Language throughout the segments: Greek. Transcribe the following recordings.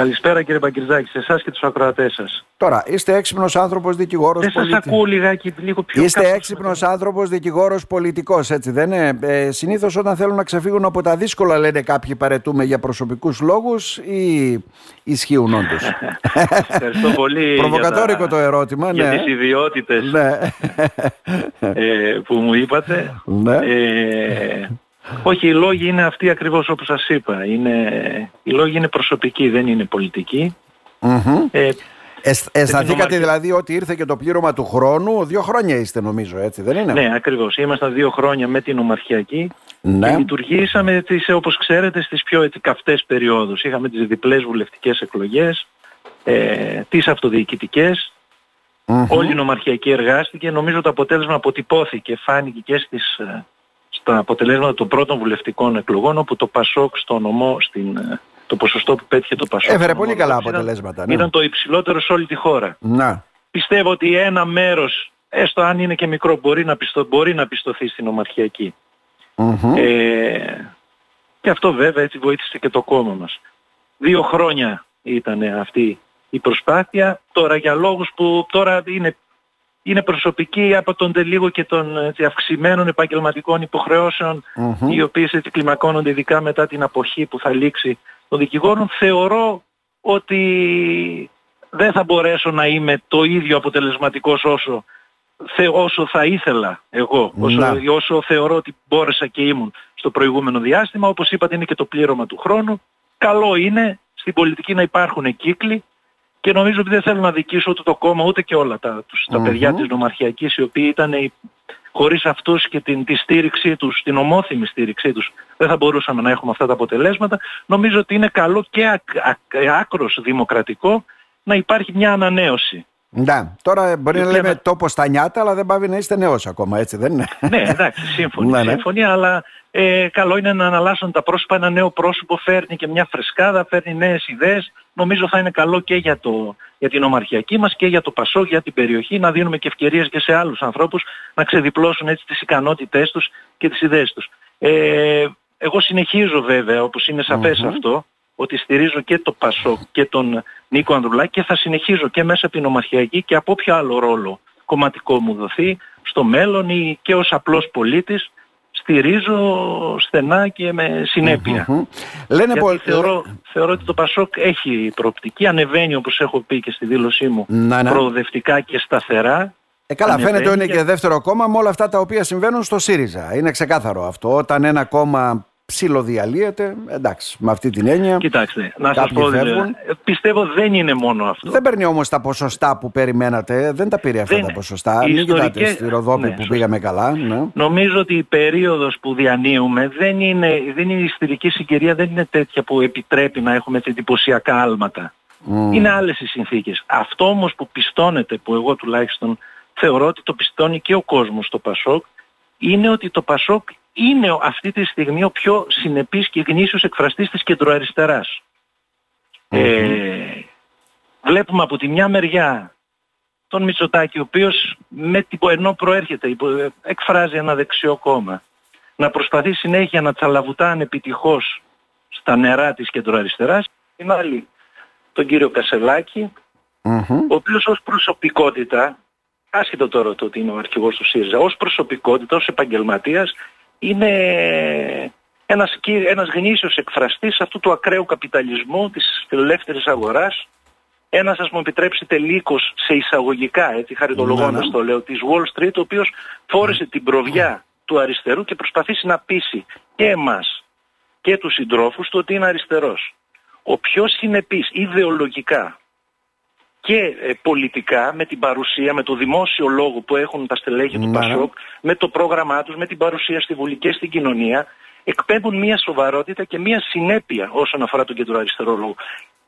Καλησπέρα κύριε Παγκυρζάκη, σε εσάς και τους ακροατές σας. Τώρα, είστε έξυπνος άνθρωπος, δικηγόρος, Δεν σας ακούω λιγάκι, λίγο πιο Είστε κάτω. έξυπνος άνθρωπος, δικηγόρος, πολιτικός, έτσι δεν είναι; Ε, συνήθως όταν θέλουν να ξεφύγουν από τα δύσκολα λένε κάποιοι παρετούμε για προσωπικούς λόγους ή ισχύουν όντως; Ευχαριστώ πολύ Προβοκατόρικο για, το ερώτημα, για ναι. τις ιδιότητες ναι. ε, που μου είπατε. ναι. Ε, όχι, οι λόγοι είναι αυτοί ακριβώς όπως σας είπα. Είναι, οι λόγοι είναι προσωπικοί, δεν είναι πολιτικοί. Μμμ. Ε, Αισ- αισθανθήκατε νομαρχία. δηλαδή ότι ήρθε και το πλήρωμα του χρόνου. Δύο χρόνια είστε νομίζω, έτσι δεν είναι; ναι, ακριβώς. Ήμασταν δύο χρόνια με την Ομαρχιακή Ναι. και λειτουργήσαμε τις, όπως ξέρετε στις πιο έτσι, καυτές περιόδους. Είχαμε τις διπλές βουλευτικές εκλογές, ε, τις αυτοδιοικητικές, Μμμ. Όλη η νομαρχιακή εργάστηκε. Νομίζω το αποτέλεσμα αποτυπώθηκε, φάνηκε και στις, ε, στα αποτελέσματα των πρώτων βουλευτικών εκλογών, όπου το Πασόκ στο νομό, στην, ε, το ποσοστό που πέτυχε το Πασόκ. Έφερε στο πολύ νομό, καλά ήταν- αποτελέσματα, ναι. Ήταν το υψηλότερο σε όλη τη χώρα. Να. Πιστεύω ότι ένα μέρος, έστω αν είναι και μικρό, μπορεί να, πιστω, μπορεί να πιστωθεί στην ομαρχιακή. Μμμ. Ε, και αυτό βέβαια έτσι βοήθησε και το κόμμα μας. Δύο χρόνια ήταν αυτή η προσπάθεια. Τώρα για λόγους που τώρα είναι, είναι προσωπικοί από τον λίγο και των έτσι, αυξημένων επαγγελματικών υποχρεώσεων Μμμ. οι οποίες έτσι κλιμακώνονται ειδικά μετά την αποχή που θα λήξει των δικηγόρων θεωρώ ότι δεν θα μπορέσω να είμαι το ίδιο αποτελεσματικός όσο, θε, όσο θα ήθελα εγώ, όσο, Να. όσο θεωρώ ότι μπόρεσα και ήμουν στο προηγούμενο διάστημα. Όπως είπατε είναι και το πλήρωμα του χρόνου. Καλό είναι στην πολιτική να υπάρχουν κύκλοι και νομίζω ότι δεν θέλω να δικήσω ούτε το κόμμα ούτε και όλα τα, τους, τα Μμμ. παιδιά της νομαρχιακής οι οποίοι ήταν οι- χωρίς αυτούς και την, τη στήριξή τους, την ομόθυμη στήριξή τους δεν θα μπορούσαμε να έχουμε αυτά τα αποτελέσματα. Νομίζω ότι είναι καλό και ακ, ακ- άκρος δημοκρατικό να υπάρχει μια ανανέωση. Να. Τώρα μπορεί Η να οποία λέμε με- τόπο στα νιάτα, αλλά δεν πάβει να είστε νέος ακόμα, έτσι δεν είναι; ναι, εντάξει, σύμφωνοι, Ναι, ναι. σύμφωνοι, αλλά ε, καλό είναι να αναλάσσουν τα πρόσωπα. Ένα νέο πρόσωπο φέρνει και μια φρεσκάδα, φέρνει νέες ιδέες. Νομίζω θα είναι καλό και για, το, για την ομαρχιακή μας και για το Πασό, για την περιοχή, να δίνουμε και ευκαιρίες και σε άλλους ανθρώπους να ξεδιπλώσουν έτσι τις ικανότητές τους και τις ιδέες τους. Ε, εγώ συνεχίζω βέβαια, όπως είναι σαφές Μμμ. αυτό, ότι στηρίζω και το Πασό και τον Νίκο Ανδρουλάκη και θα συνεχίζω και μέσα από την ομαρχιακή και από όποιο άλλο ρόλο κομματικό μου δοθεί στο μέλλον ή και ως απλός πολίτης στηρίζω στενά και με συνέπεια. Μμμ. Λένε Γιατί πολύ. θεωρώ, θεωρώ ότι το Πασόκ έχει προοπτική, ανεβαίνει όπως έχω πει και στη δήλωσή μου Να, ναι. προοδευτικά και σταθερά. Ε, καλά, ανεβαίνει φαίνεται ότι είναι και- και δεύτερο κόμμα με όλα αυτά τα οποία συμβαίνουν στο ΣΥΡΙΖΑ. Είναι ξεκάθαρο αυτό. Όταν ένα κόμμα ψιλοδιαλύεται, εντάξει, με αυτή την έννοια. Κοιτάξτε, να σας Κάποιοι πω, δηλαδή, φεύγουν. ε, πιστεύω δεν είναι μόνο αυτό. Δεν παίρνει όμως τα ποσοστά που περιμένατε. Δεν τα πήρε αυτά Δεν- τα ποσοστά. οι Μην κοιτάτε ιστορικές- στη Ροδόπη ναι, που σωστά. πήγαμε καλά. Ναι. Νομίζω ότι η περίοδος που διανύουμε δεν είναι, δεν είναι η ιστορική συγκυρία, δεν είναι τέτοια που επιτρέπει να έχουμε έτσι εντυπωσιακά άλματα. Μμ. Είναι άλλες οι συνθήκες. Αυτό όμως που πιστώνεται, που εγώ τουλάχιστον θεωρώ ότι το πιστώνει και ο κόσμος στο Πασόκ, είναι ότι το Πασόκ είναι ο- αυτή τη στιγμή ο πιο συνεπής και γνήσιος εκφραστής της κεντροαριστεράς. Ε, βλέπουμε από τη μια μεριά τον Μητσοτάκη, ο οποίος με την, ενώ προέρχεται, υπο- εκφράζει ένα δεξιό κόμμα, να προσπαθεί συνέχεια να τσαλαβουτάνε επιτυχώς στα νερά της κεντροαριστεράς. Την άλλη, τον κύριο Κασελάκη, Μμμ. ο οποίος ως προσωπικότητα, άσχετο τώρα το ότι είναι ο αρχηγός του ΣΥΡΙΖΑ, ως προσωπικότητα, ως επαγγελματίας, είναι ένας, κυ- ένας γνήσιος εκφραστής αυτού του ακραίου καπιταλισμού, της ελεύθερης αγοράς, ένας ας μου επιτρέψετε λύκος σε εισαγωγικά, έτσι χαριτολογώντας Ναι, ναι. το λέω, της Wall Street, ο οποίος φόρεσε την προβιά του αριστερού και προσπαθήσει να πείσει και εμάς και τους συντρόφους του ότι είναι αριστερός. Ο πιο συνεπής ιδεολογικά και ε, πολιτικά με την παρουσία, με το δημόσιο λόγο που έχουν τα στελέχη του Ναι, ναι. Πασόκ, με το πρόγραμμά τους, με την παρουσία στη Βουλή και στην κοινωνία, εκπέμπουν μια σοβαρότητα και μια συνέπεια όσον αφορά τον κεντροαριστερό λόγο.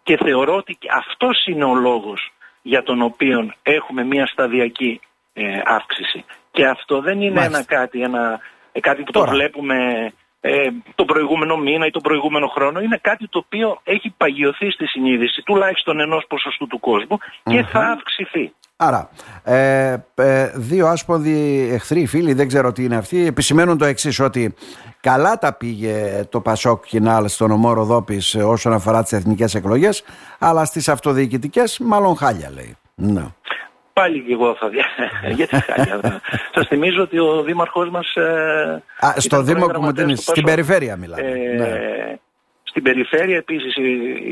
Και θεωρώ ότι και αυτός είναι ο λόγος για τον οποίο έχουμε μια σταδιακή ε, αύξηση. Και αυτό δεν είναι Μάλιστα. ένα κάτι, ένα, ε, κάτι που Τώρα. το βλέπουμε ε, τον προηγούμενο μήνα ή τον προηγούμενο χρόνο. Είναι κάτι το οποίο έχει παγιωθεί στη συνείδηση τουλάχιστον ενός ποσοστού του κόσμου και θα αυξηθεί. Άρα, ε, ε, δύο άσπονδοι εχθροί, φίλοι, δεν ξέρω τι είναι αυτοί, επισημαίνουν το εξής ότι καλά τα πήγε το Πασόκ Κινάλ στον ομό Ροδόπης όσον αφορά τις εθνικές εκλογές, αλλά στις αυτοδιοικητικές μάλλον χάλια λέει. Ναι. Πάλι και εγώ θα δια... Γιατί χάλια. Σας θυμίζω ότι ο δήμαρχός μας... Ε, Α, στο Δήμο Κουμουτίνης, στην περιφέρεια μιλάμε. Ε, ναι. Στην περιφέρεια επίσης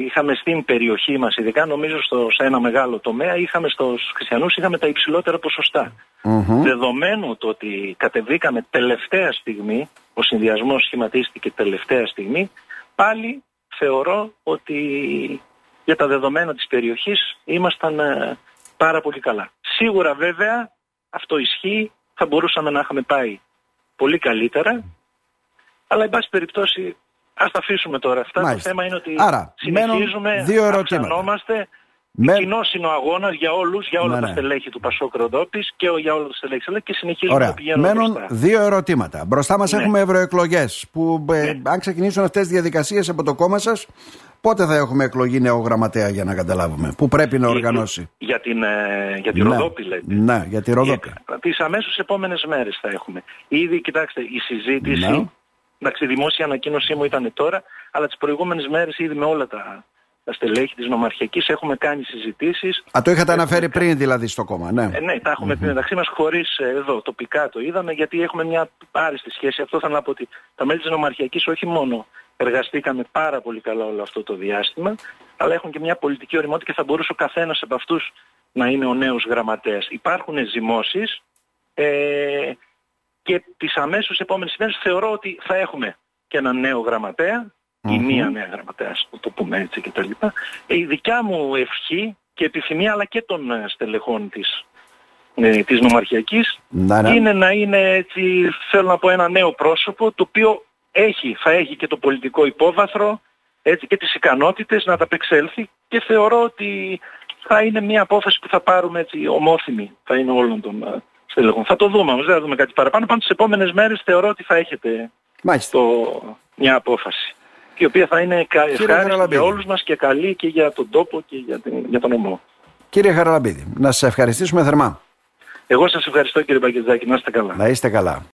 είχαμε στην περιοχή μας, ειδικά νομίζω στο, σε ένα μεγάλο τομέα, είχαμε στους χριστιανούς είχαμε τα υψηλότερα ποσοστά. Δεδομένου το ότι κατεβήκαμε τελευταία στιγμή, ο συνδυασμός σχηματίστηκε τελευταία στιγμή, πάλι θεωρώ ότι για τα δεδομένα της περιοχής ήμασταν ε, πάρα πολύ καλά. Σίγουρα βέβαια αυτό ισχύει, θα μπορούσαμε να είχαμε πάει πολύ καλύτερα, αλλά εν πάση περιπτώσει Ας τα αφήσουμε τώρα αυτά. Το θέμα είναι ότι Άρα, συνεχίζουμε, δύο αυξανόμαστε. Με... Κοινό είναι ο αγώνας για όλους, για όλα ναι, τα ναι. στελέχη του Πασόκ Ροδόπη και για όλα τα στελέχη και συνεχίζουμε Ωραία. να πηγαίνουμε. Μένουν μπροστά. δύο ερωτήματα. Μπροστά μας ναι. έχουμε ευρωεκλογές που ε, ναι. αν ξεκινήσουν αυτές τις διαδικασίες από το κόμμα σας, πότε θα έχουμε εκλογή νέο γραμματέα για να καταλάβουμε, που πρέπει να οργανώσει; Για την, ε, για τη ναι. Ροδόπη λέτε. Ναι, για τη Ροδόπη. Τις αμέσως επόμενες μέρες θα έχουμε. Ήδη, κοιτάξτε, η συζήτηση Εντάξει, η δημόσια ανακοίνωσή μου ήταν τώρα, αλλά τις προηγούμενες μέρες ήδη με όλα τα, τα στελέχη της νομαρχιακής έχουμε κάνει συζητήσεις. Α, το είχατε αναφέρει πριν δηλαδή στο κόμμα, ναι. Ε, ναι, τα έχουμε mm-hmm. πει μεταξύ μας χωρίς ε, εδώ τοπικά το είδαμε, γιατί έχουμε μια άριστη σχέση. Αυτό θα να πω ότι τα μέλη της νομαρχιακής όχι μόνο εργαστήκαμε πάρα πολύ καλά όλο αυτό το διάστημα, αλλά έχουν και μια πολιτική οριμότητα και θα μπορούσε ο καθένας από αυτούς να είναι ο νέος γραμματέας. Υπάρχουν ζυμώσεις, ε, και τις αμέσως επόμενες ημέρες θεωρώ ότι θα έχουμε και ένα νέο ή μία νέα γραμματέας, το πούμε έτσι κτλ. Ε, η δικιά μου ευχή και επιθυμία αλλά και των ε, στελεχών της, ε, της νομαρχιακής ναι. είναι να είναι έτσι, θέλω να πω ένα νέο πρόσωπο το οποίο έχει, θα έχει και το πολιτικό υπόβαθρο έτσι, και τις ικανότητες να τα απεξέλθει και θεωρώ ότι θα είναι μια απόφαση που θα πάρουμε έτσι ομόθυμη, θα είναι όλων των ε, θα το δούμε όμως, δεν θα δούμε κάτι παραπάνω. Πάντως τις επόμενες μέρες θεωρώ ότι θα έχετε το, μια απόφαση. Η οποία θα είναι ευχάριστη για όλους μας και καλή και για τον τόπο και για, την, για τον ομό. Κύριε Χαραλαμπίδη, να σας ευχαριστήσουμε θερμά. Εγώ σας ευχαριστώ κύριε Μπαγκετζάκη, να είστε καλά. Να είστε καλά.